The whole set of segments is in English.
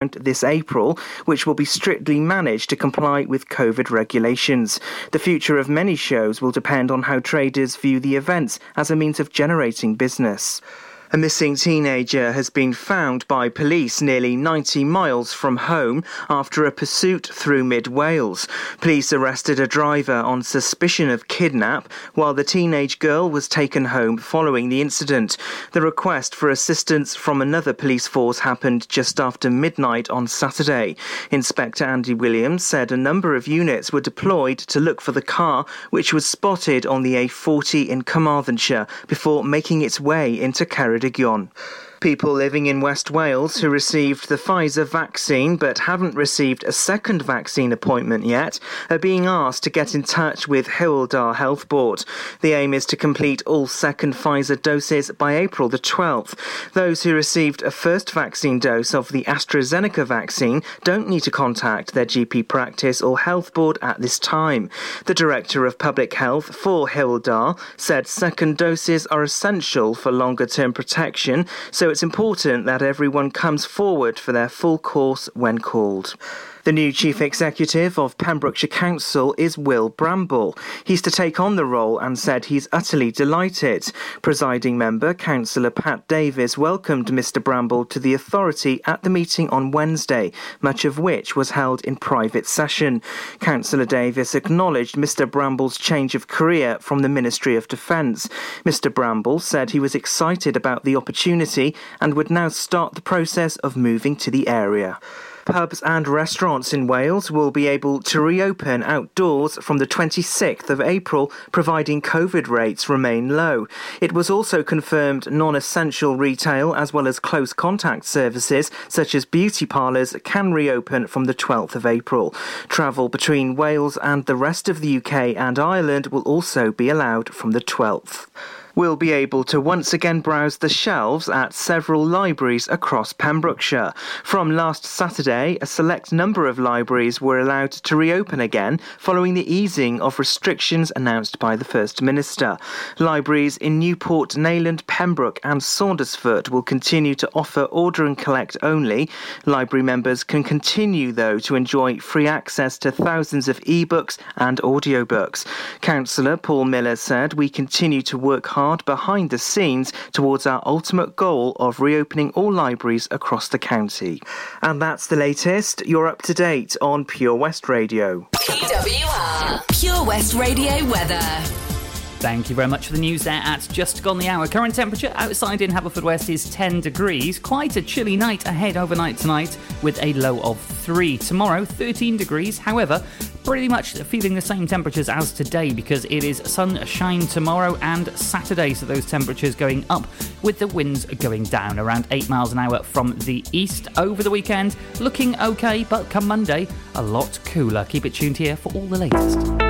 this April, which will be strictly managed to comply with COVID regulations. The future of many shows will depend on how traders view the events as a means of generating business. A missing teenager has been found by police nearly 90 miles from home after a pursuit through mid Wales. Police arrested a driver on suspicion of kidnap while the teenage girl was taken home following the incident. The request for assistance from another police force happened just after midnight on Saturday. Inspector Andy Williams said a number of units were deployed to look for the car, which was spotted on the A40 in Carmarthenshire before making its way into Ceredigion. Region. People living in West Wales who received the Pfizer vaccine but haven't received a second vaccine appointment yet are being asked to get in touch with Hywel Health Board. The aim is to complete all second Pfizer doses by April the 12th. Those who received a first vaccine dose of the AstraZeneca vaccine don't need to contact their GP practice or health board at this time. The Director of Public Health for Hywel said second doses are essential for longer term protection, so it's important that everyone comes forward for their full course when called. The new chief executive of Pembrokeshire Council is Will Bramble. He's to take on the role and said he's utterly delighted. Presiding member, Councillor Pat Davis, welcomed Mr Bramble to the authority at the meeting on Wednesday, much of which was held in private session. Councillor Davis acknowledged Mr Bramble's change of career from the Ministry of Defence. Mr Bramble said he was excited about the opportunity and would now start the process of moving to the area. Pubs and restaurants in Wales will be able to reopen outdoors from the 26th of April, providing COVID rates remain low. It was also confirmed non essential retail as well as close contact services, such as beauty parlours, can reopen from the 12th of April. Travel between Wales and the rest of the UK and Ireland will also be allowed from the 12th will be able to once again browse the shelves at several libraries across Pembrokeshire. From last Saturday, a select number of libraries were allowed to reopen again following the easing of restrictions announced by the First Minister. Libraries in Newport, Neyland, Pembroke, and Saundersfoot will continue to offer order and collect only. Library members can continue, though, to enjoy free access to thousands of e-books and audiobooks. Councillor Paul Miller said, We continue to work hard hard behind the scenes towards our ultimate goal of reopening all libraries across the county. And that's the latest. You're up to date on Pure West Radio. PWR Pure West Radio weather. Thank you very much for the news there at just gone the hour. Current temperature outside in Haverfordwest is 10 degrees. Quite a chilly night ahead overnight tonight with a low of 3. Tomorrow, 13 degrees. However, pretty much feeling the same temperatures as today because it is sunshine tomorrow and Saturday, so those temperatures going up with the winds going down around 8 miles an hour from the east. Over the weekend, looking okay, but come Monday, a lot cooler. Keep it tuned here for all the latest.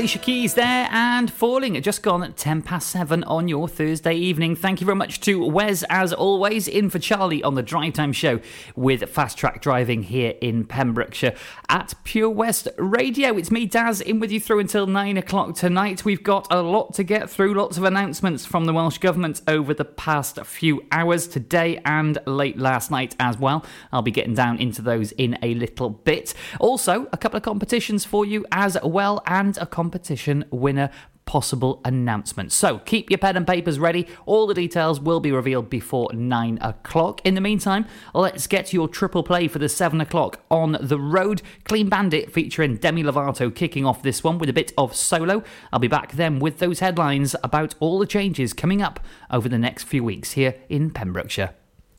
Alicia Keys there and falling just gone at 10 past 7 on your Thursday evening. Thank you very much to Wes, as always, in for Charlie on the Drive Time Show with Fast Track Driving here in Pembrokeshire at Pure West Radio. It's me, Daz, in with you through until 9 o'clock tonight. We've got a lot to get through, lots of announcements from the Welsh Government over the past few hours today and late last night as well. I'll be getting down into those in a little bit. Also, a couple of competitions for you as well and a competition winner possible announcement. So keep your pen and papers ready. All the details will be revealed before nine o'clock. In the meantime, let's get your triple play for the seven o'clock on the road. Clean Bandit featuring Demi Lovato kicking off this one with a bit of solo. I'll be back then with those headlines about all the changes coming up over the next few weeks here in Pembrokeshire.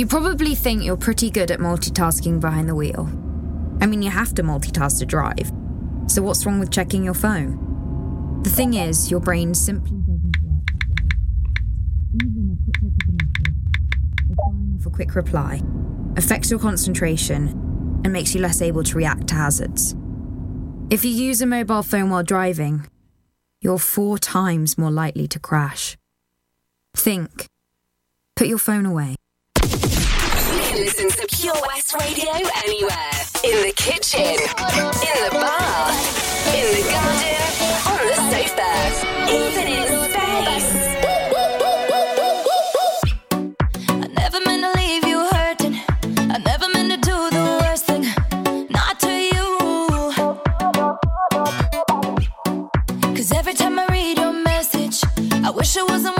You probably think you're pretty good at multitasking behind the wheel. I mean, you have to multitask to drive. So, what's wrong with checking your phone? The thing is, your brain simply doesn't work. Even a quick a quick reply, affects your concentration and makes you less able to react to hazards. If you use a mobile phone while driving, you're four times more likely to crash. Think. Put your phone away. Listen to Pure West Radio anywhere. In the kitchen, in the bar, in the garden, on the sofa, even in space. I never meant to leave you hurting. I never meant to do the worst thing. Not to you. Cause every time I read your message, I wish I wasn't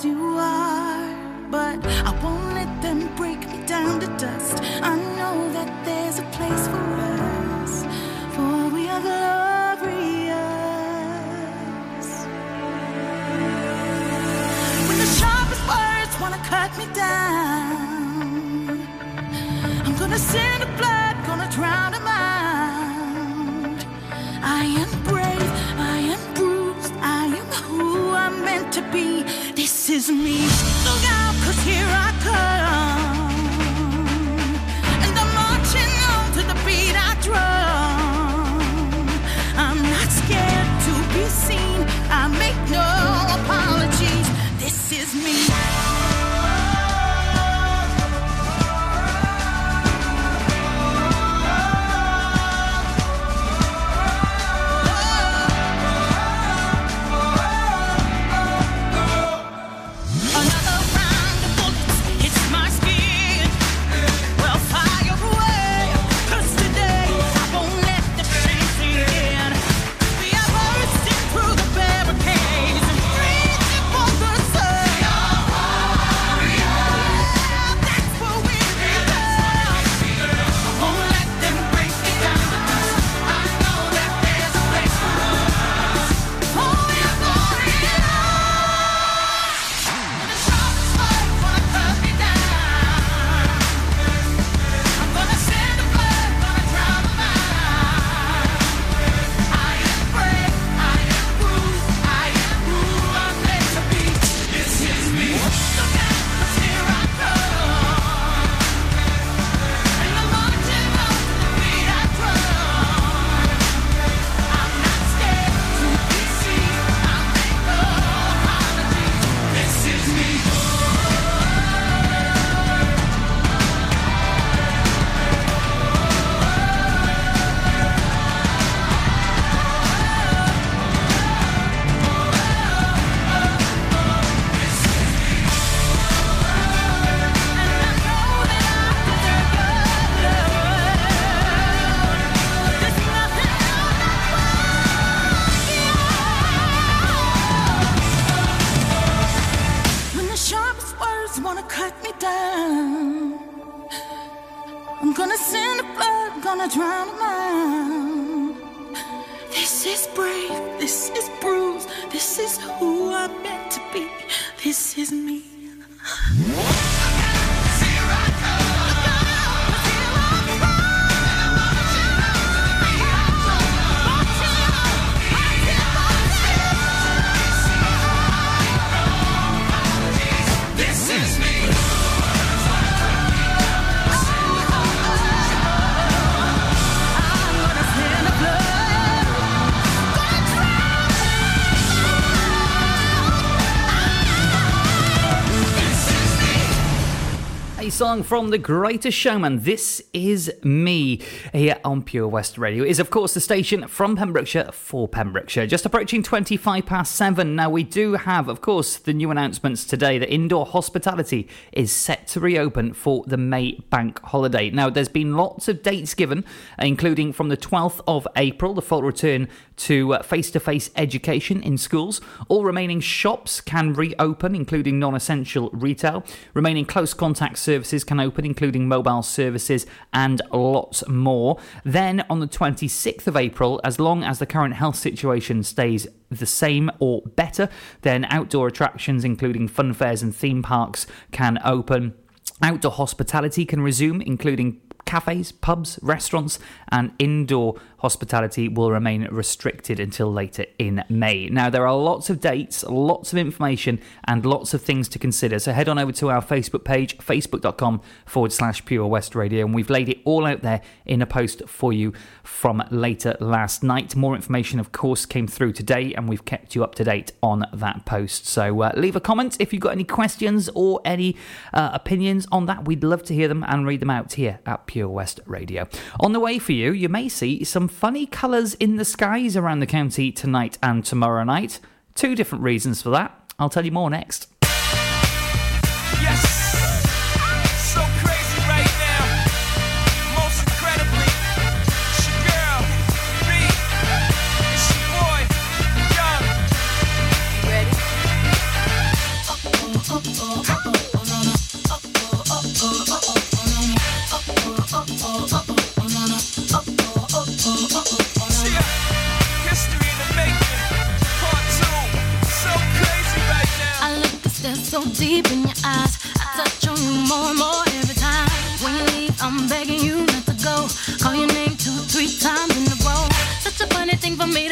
as you are. But I won't let them break me down to dust. I know that there's a place for us, for we are glorious. When the sharpest words wanna cut me down, I'm gonna sing. be. This is me. Look out, cause here I come. Song from The Greatest Showman. This is me here on Pure West Radio. It is, of course, the station from Pembrokeshire for Pembrokeshire. Just approaching 25 past seven. Now, we do have, of course, the new announcements today that indoor hospitality is set to reopen for the May bank holiday. Now, there's been lots of dates given, including from the 12th of April, the full return to face to face education in schools. All remaining shops can reopen, including non essential retail. Remaining close contact services can open, including mobile services and lots more. Then on the 26th of April, as long as the current health situation stays the same or better, then outdoor attractions, including fun fairs and theme parks, can open. Outdoor hospitality can resume, including cafes, pubs, restaurants, and indoor hospitality will remain restricted until later in May. Now, there are lots of dates, lots of information, and lots of things to consider. So head on over to our Facebook page, facebook.com forward slash Pure West Radio, and we've laid it all out there in a post for you from later last night. More information, of course, came through today, and we've kept you up to date on that post. So uh, leave a comment if you've got any questions or any uh, opinions on that. We'd love to hear them and read them out here at Pure West Radio. On the way for you, you may see some funny colours in the skies around the county tonight and tomorrow night. Two different reasons for that. I'll tell you more next. Yes.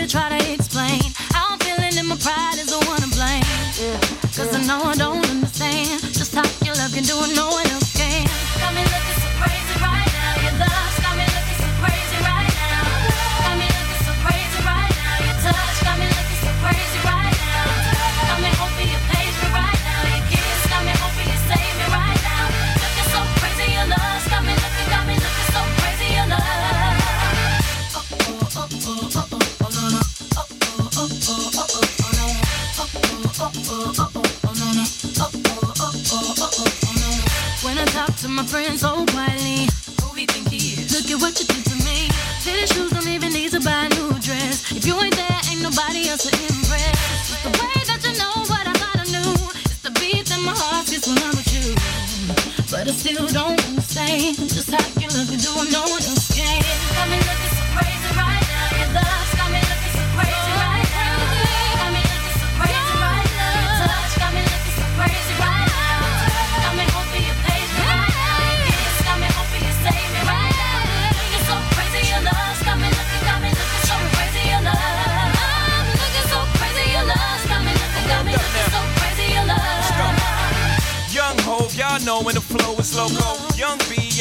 Try to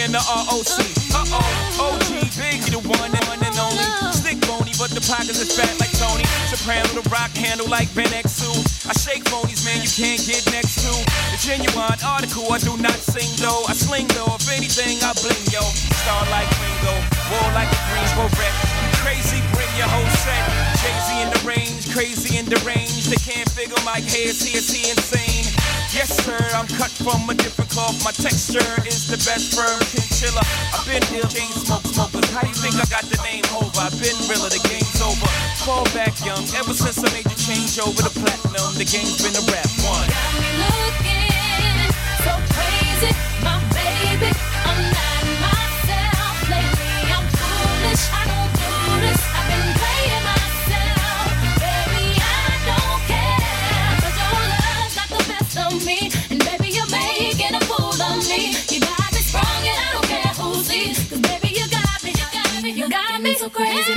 And the ROC. Uh oh, OG Biggie, the one and only. Stick bony, but the pockets is fat like Tony. Soprano, the rock handle like Ben X2. I shake phonies, man, you can't get next to. The genuine article, I do not sing though. I sling though, if anything, I bling yo. Star like Ringo, war like a Greensboro wreck. Crazy, bring your whole set. Jay-Z in the range, crazy in the range. They can't figure my hair, see, is he insane? Yes, sir, I'm cut from a different cloth. My texture is the best firm chinchilla. I've been ill, chain smoke smokers. How you think I got the name over? I've been realer, the game's over. Fall back young, ever since I made the change over to platinum, the game's been a rap one. Got me looking so crazy. West so crazy.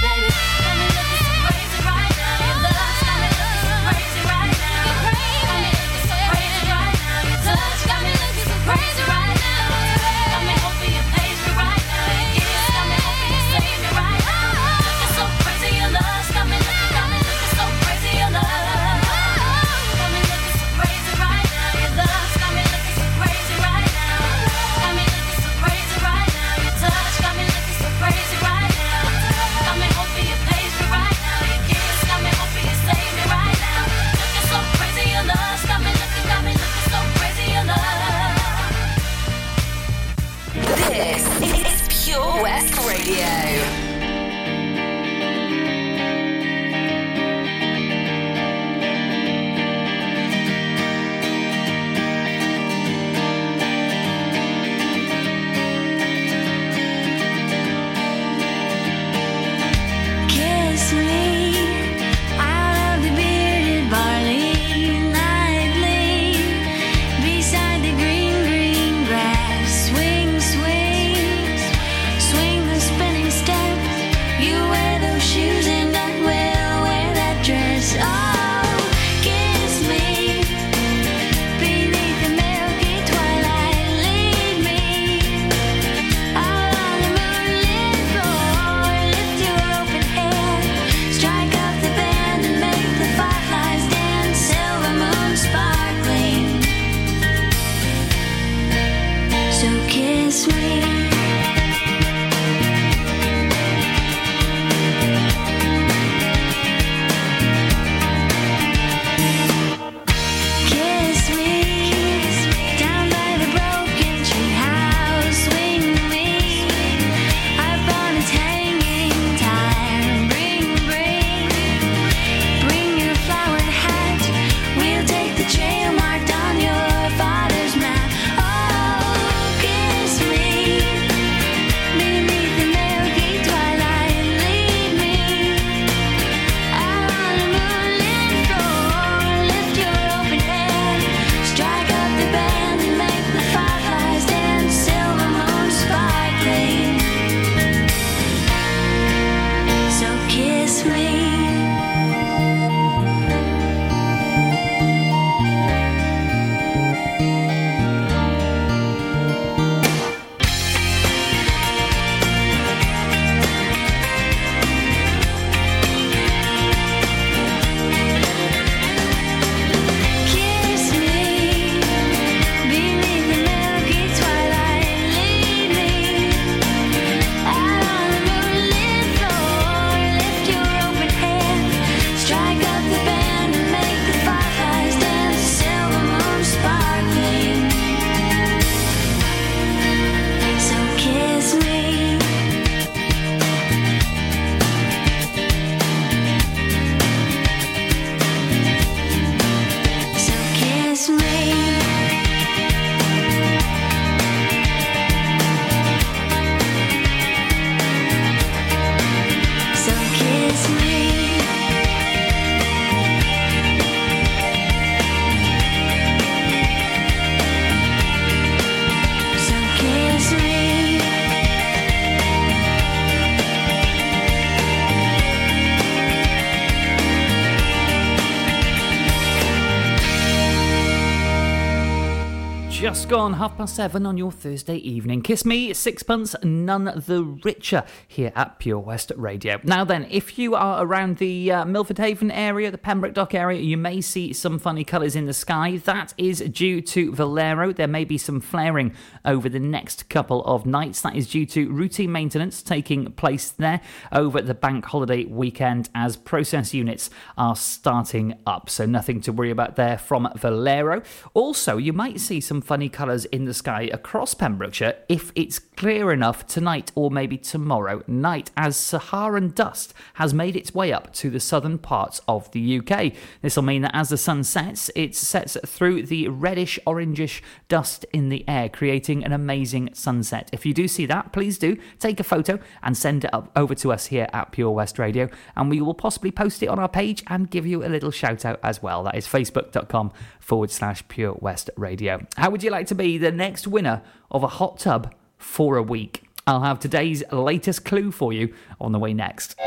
Just gone half past seven on your Thursday evening. Kiss me, sixpence, none the richer here at Pure West Radio. Now then, if you are around the uh, Milford Haven area, the Pembroke Dock area, you may see some funny colours in the sky. That is due to Valero. There may be some flaring over the next couple of nights. That is due to routine maintenance taking place there over the bank holiday weekend as process units are starting up. So nothing to worry about there from Valero. Also, you might see some funny colours in the sky across Pembrokeshire if it's clear enough tonight or maybe tomorrow night, as Saharan dust has made its way up to the southern parts of the UK. This will mean that as the sun sets, it sets through the reddish orangish dust in the air, creating an amazing sunset. If you do see that, please do take a photo and send it up over to us here at Pure West Radio, and we will possibly post it on our page and give you a little shout out as well. That is facebook.com forward slash Pure West Radio. How would you like to be the next winner of a hot tub for a week? I'll have today's latest clue for you on the way next. No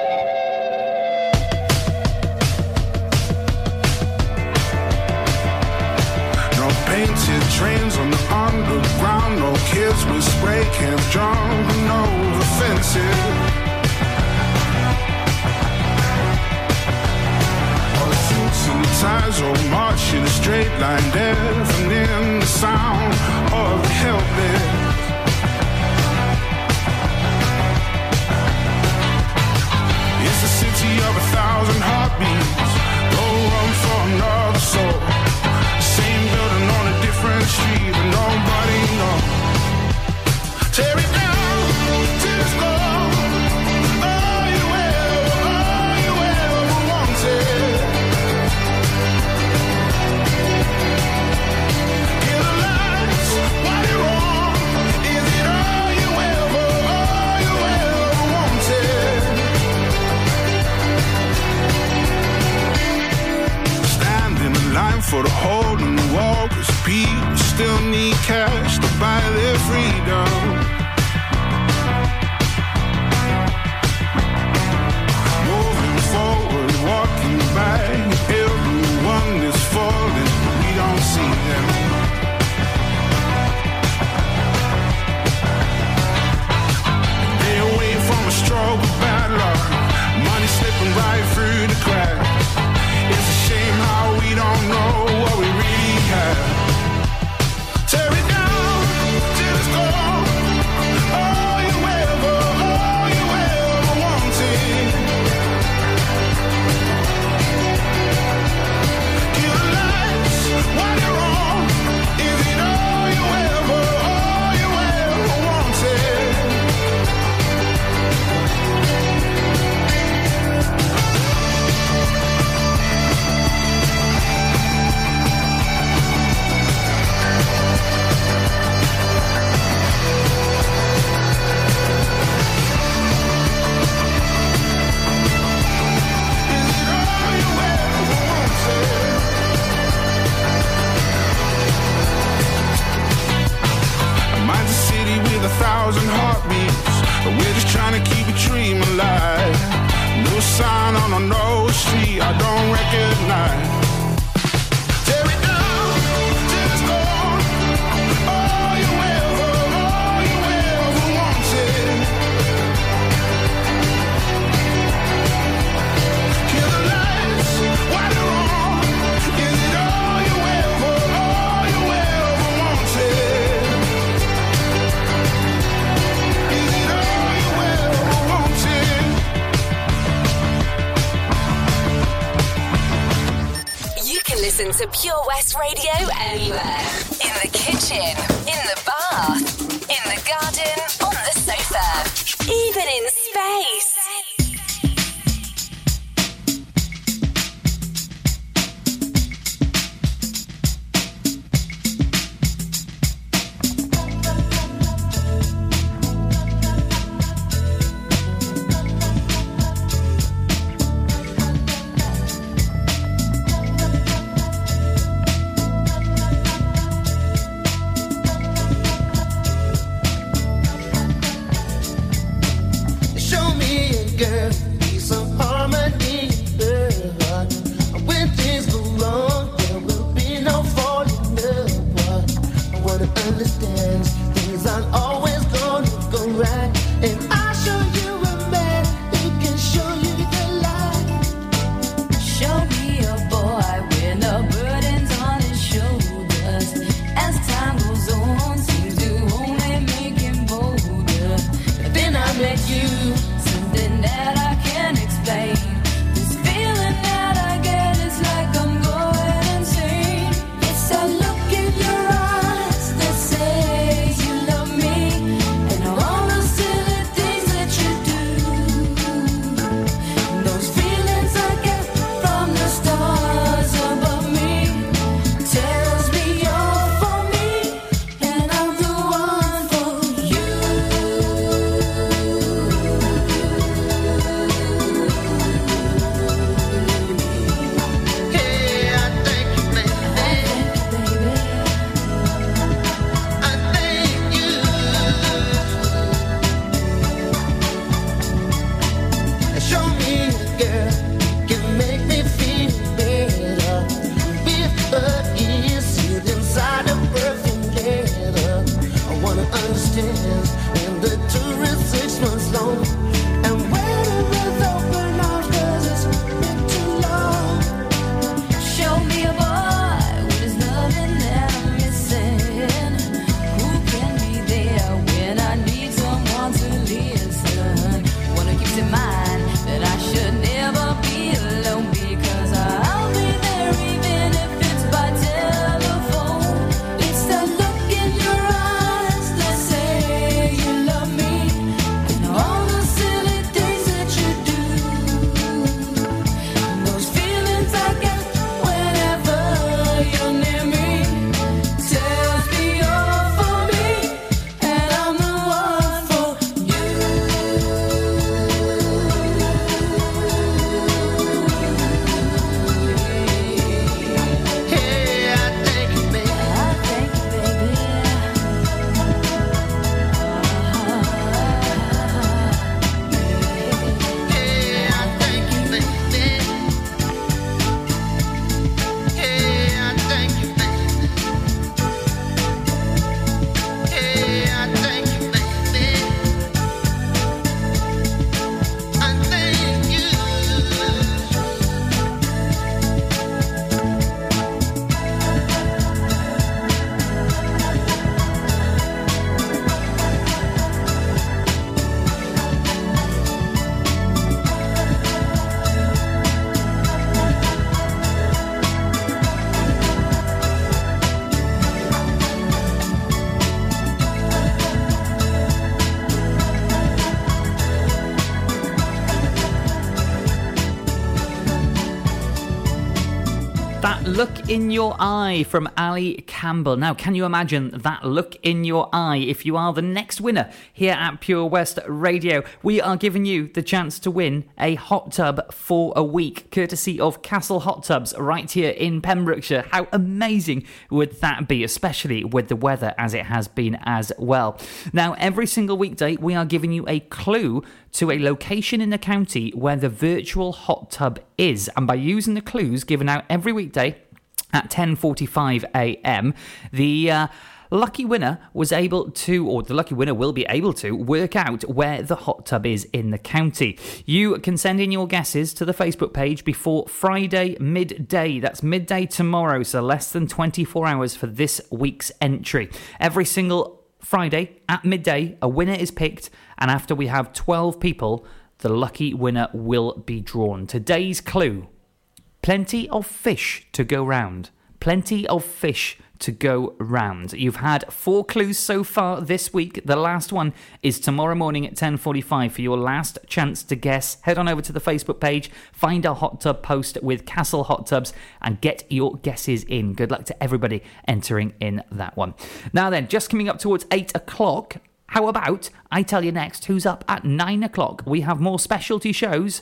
painted trains on the underground. No kids with spray cans jumping over fences. The suits and ties all march in a straight line, deafening the sound of the helpless. It's a city of a thousand thousand heartbeats. We're just trying to keep a dream alive. No sign on a no street I don't recognize. Listen to Pure West Radio anywhere. In the kitchen, in the bath, in the garden in Your Eye from Ali Campbell. Now, can you imagine that look in your eye if you are the next winner here at Pure West Radio? We are giving you the chance to win a hot tub for a week, courtesy of Castle Hot Tubs right here in Pembrokeshire. How amazing would that be, especially with the weather as it has been as well? Now, every single weekday, we are giving you a clue to a location in the county where the virtual hot tub is. And by using the clues given out every weekday at 10:45 a.m., the uh, lucky winner was able to or the lucky winner will be able to work out where the hot tub is in the county. You can send in your guesses to the Facebook page before Friday midday. That's midday tomorrow, so less than 24 hours for this week's entry. Every single Friday at midday, a winner is picked, and after we have 12 people, the lucky winner will be drawn. Today's clue plenty of fish to go round. Plenty of fish to go round. You've had four clues so far this week. The last one is tomorrow morning at 10:45 for your last chance to guess. Head on over to the Facebook page, find our hot tub post with Castle Hot Tubs and get your guesses in. Good luck to everybody entering in that one. Now then, just coming up towards 8 o'clock, how about I tell you next who's up at 9 o'clock? We have more specialty shows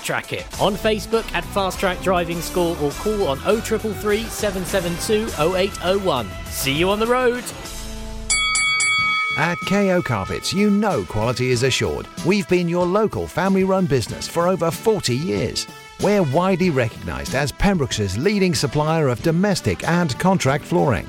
Track it on Facebook at Fast Track Driving School or call on 0333 772 0801. See you on the road. At KO Carpets, you know quality is assured. We've been your local family run business for over 40 years. We're widely recognised as Pembrokeshire's leading supplier of domestic and contract flooring.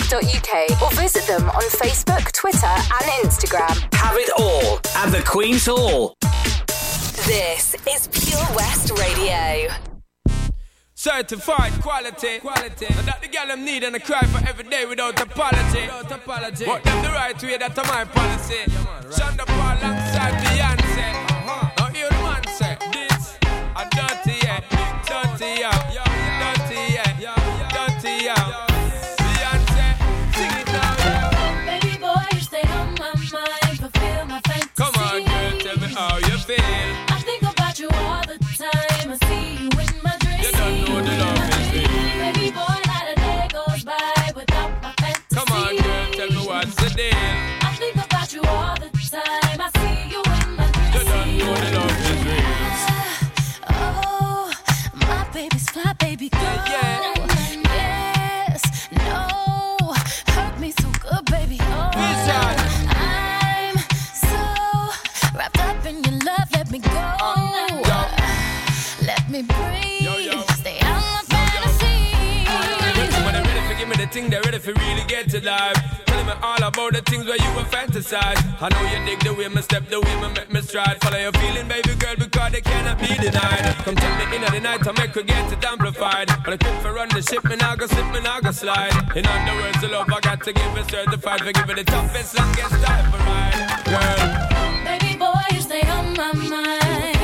thequeenshall.org.uk or visit them on Facebook, Twitter, and Instagram. Have it all at the Queen's Hall. This is Pure West Radio. Certified quality, quality. And that the girl them need and I cry for every day without apology. Without apology. But them the right way, that's my policy. Sean Paul alongside Beyonce. Thing, they're ready for really get to life. Telling me all about the things where you were fantasize. I know you dig the way me step, the way make me stride. Follow your feeling, baby girl, because they cannot be denied. Come take me in at the night, I make her get it amplified. But I quit for run the ship, me now go slip, me now go slide. In other words, the love I got to give it certified for giving the toughest, longest time for ride. Girl, Baby boy, you stay on my mind.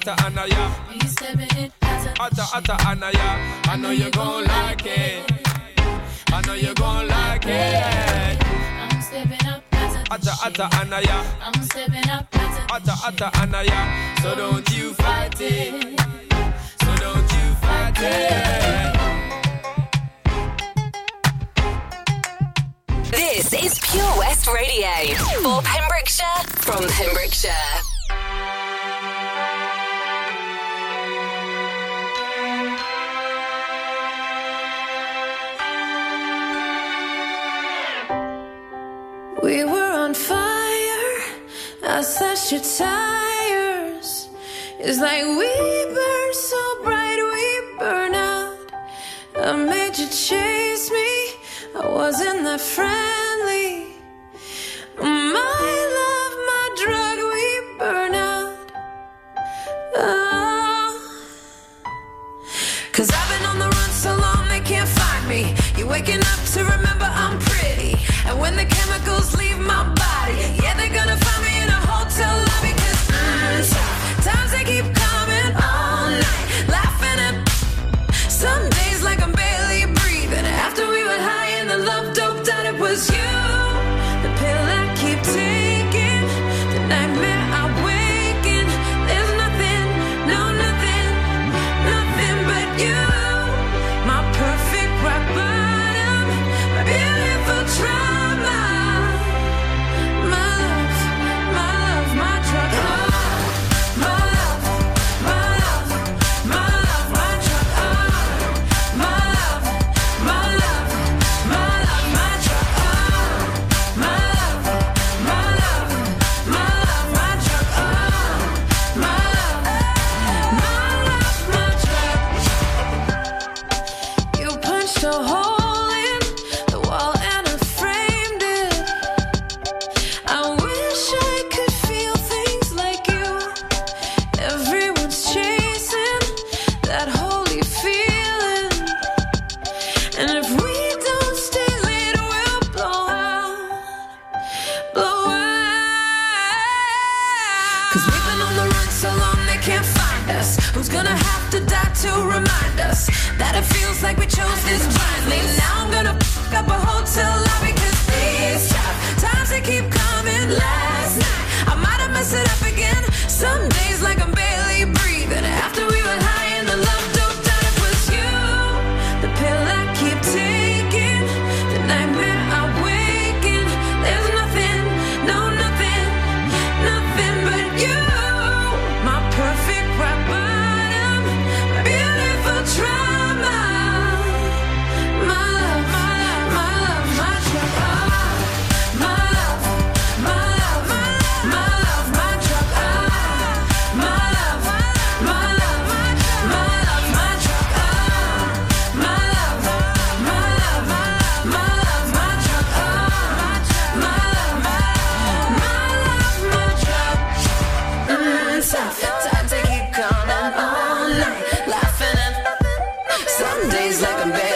atta anaya. He's atta atta anaya. I know you gon' like it. I know you gon' like it. I'm stepping up. Atta atta anaya. I'm stepping up. Atta atta anaya. So don't you fight it. So don't you fight it. This is Pure West Radio for Pembrokeshire from Pembrokeshire. We were on fire I outside your tires. It's like we burn so bright, we burn out. I made you chase me, I wasn't that friendly. My love, my drug, we burn out. Oh. Cause I've been on the run so long they can't find me. You're waking up to remember I'm and when the chemicals leave my body, yeah, they're gonna find me in a hotel. like a man.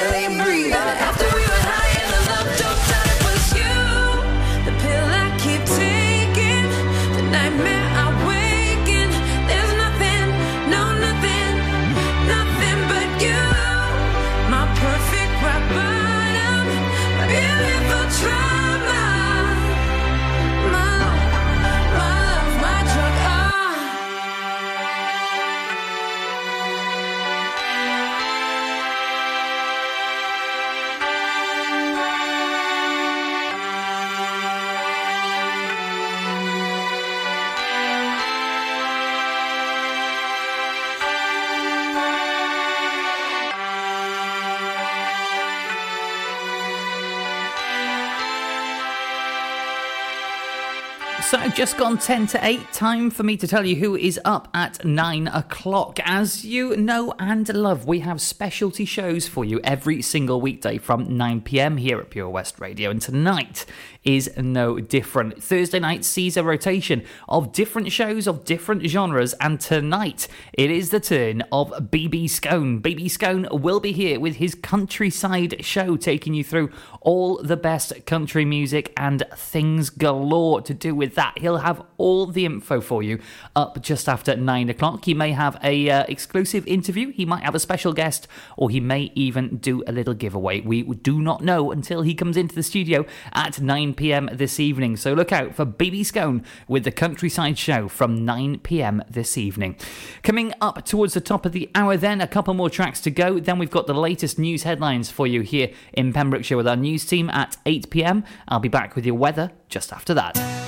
Just gone 10 to 8. Time for me to tell you who is up at 9 o'clock. As you know and love, we have specialty shows for you every single weekday from 9 pm here at Pure West Radio. And tonight is no different. Thursday night sees a rotation of different shows of different genres. And tonight it is the turn of BB Scone. BB Scone will be here with his countryside show, taking you through all the best country music and things galore to do with that. He'll have all the info for you up just after nine o'clock. He may have a uh, exclusive interview, he might have a special guest, or he may even do a little giveaway. We do not know until he comes into the studio at 9 pm this evening. So look out for BB Scone with the Countryside Show from 9 pm this evening. Coming up towards the top of the hour, then a couple more tracks to go. Then we've got the latest news headlines for you here in Pembrokeshire with our news team at 8 pm. I'll be back with your weather just after that.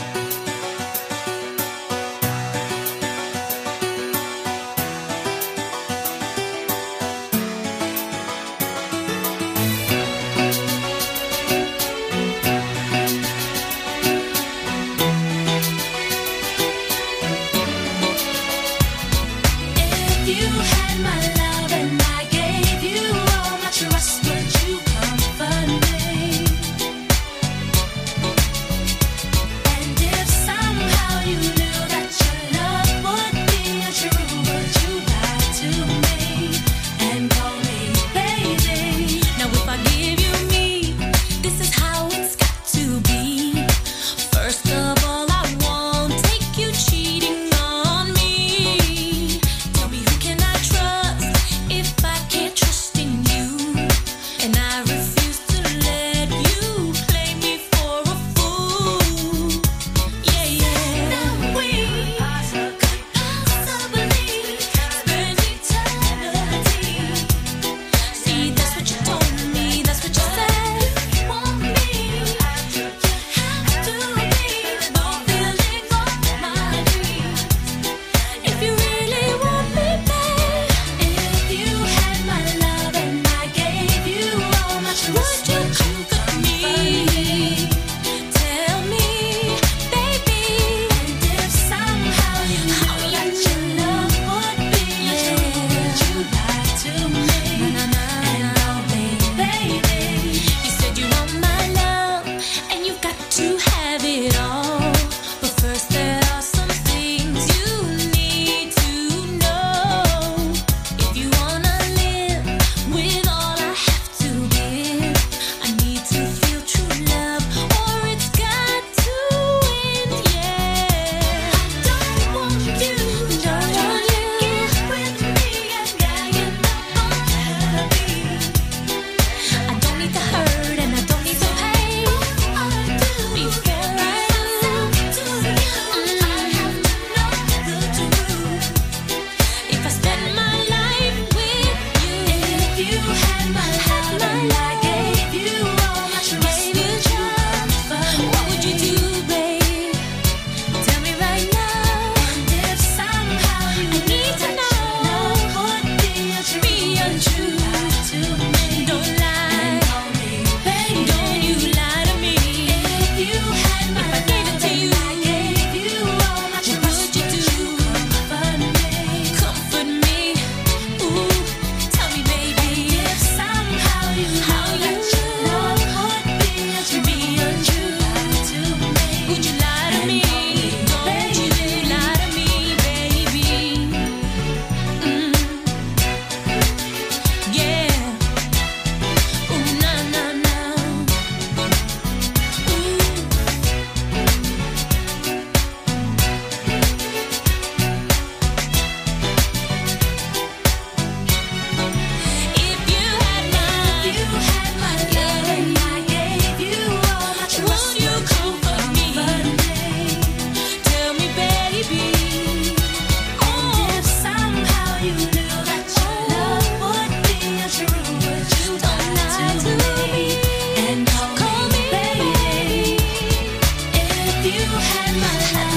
my life.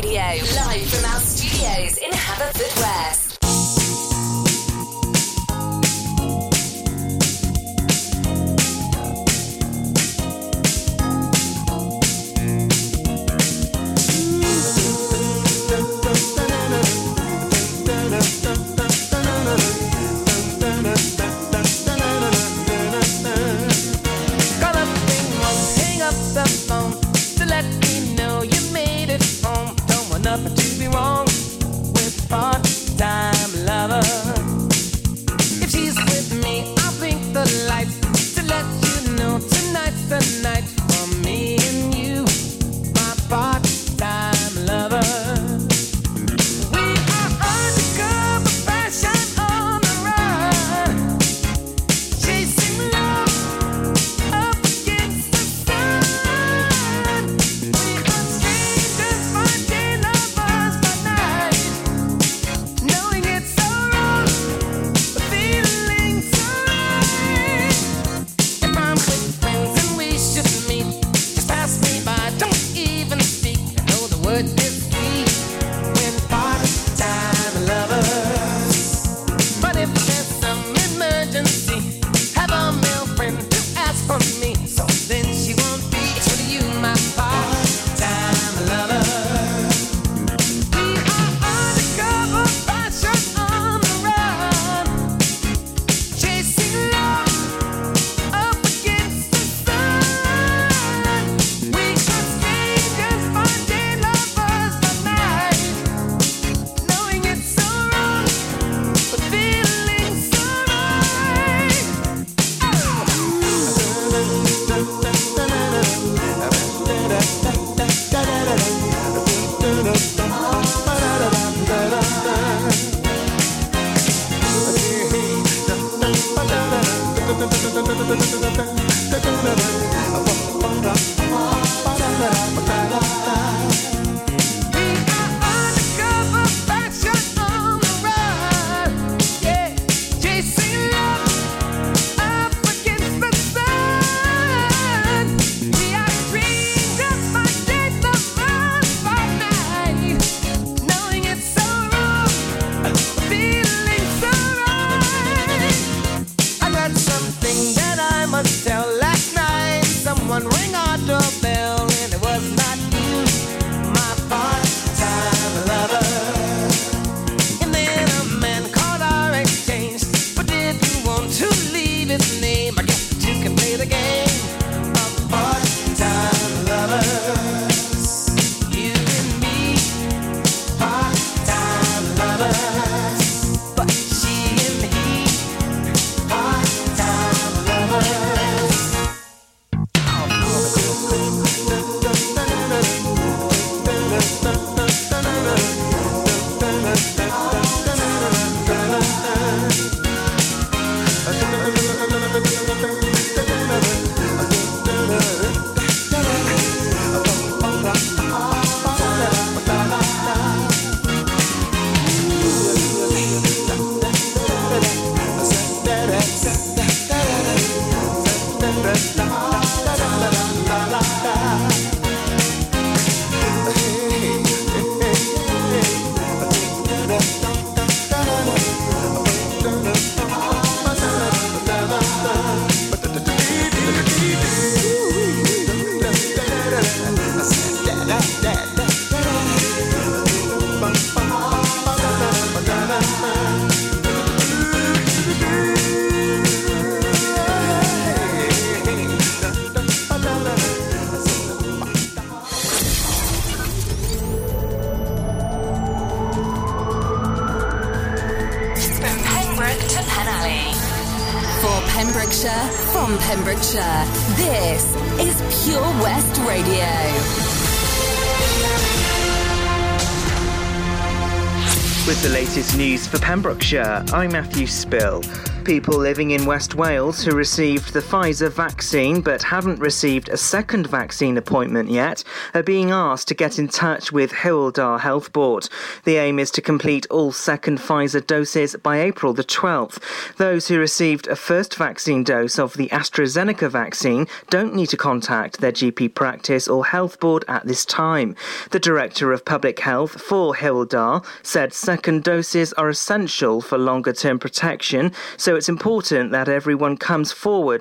Radio, live for Pembrokeshire, I'm Matthew Spill. People living in West Wales who received the Pfizer vaccine but haven't received a second vaccine appointment yet are being asked to get in touch with Dda Health Board. The aim is to complete all second Pfizer doses by April the 12th. Those who received a first vaccine dose of the AstraZeneca vaccine don't need to contact their GP practice or health board at this time. The Director of Public Health for Dda said second doses are essential for longer term protection, so it's important that everyone comes forward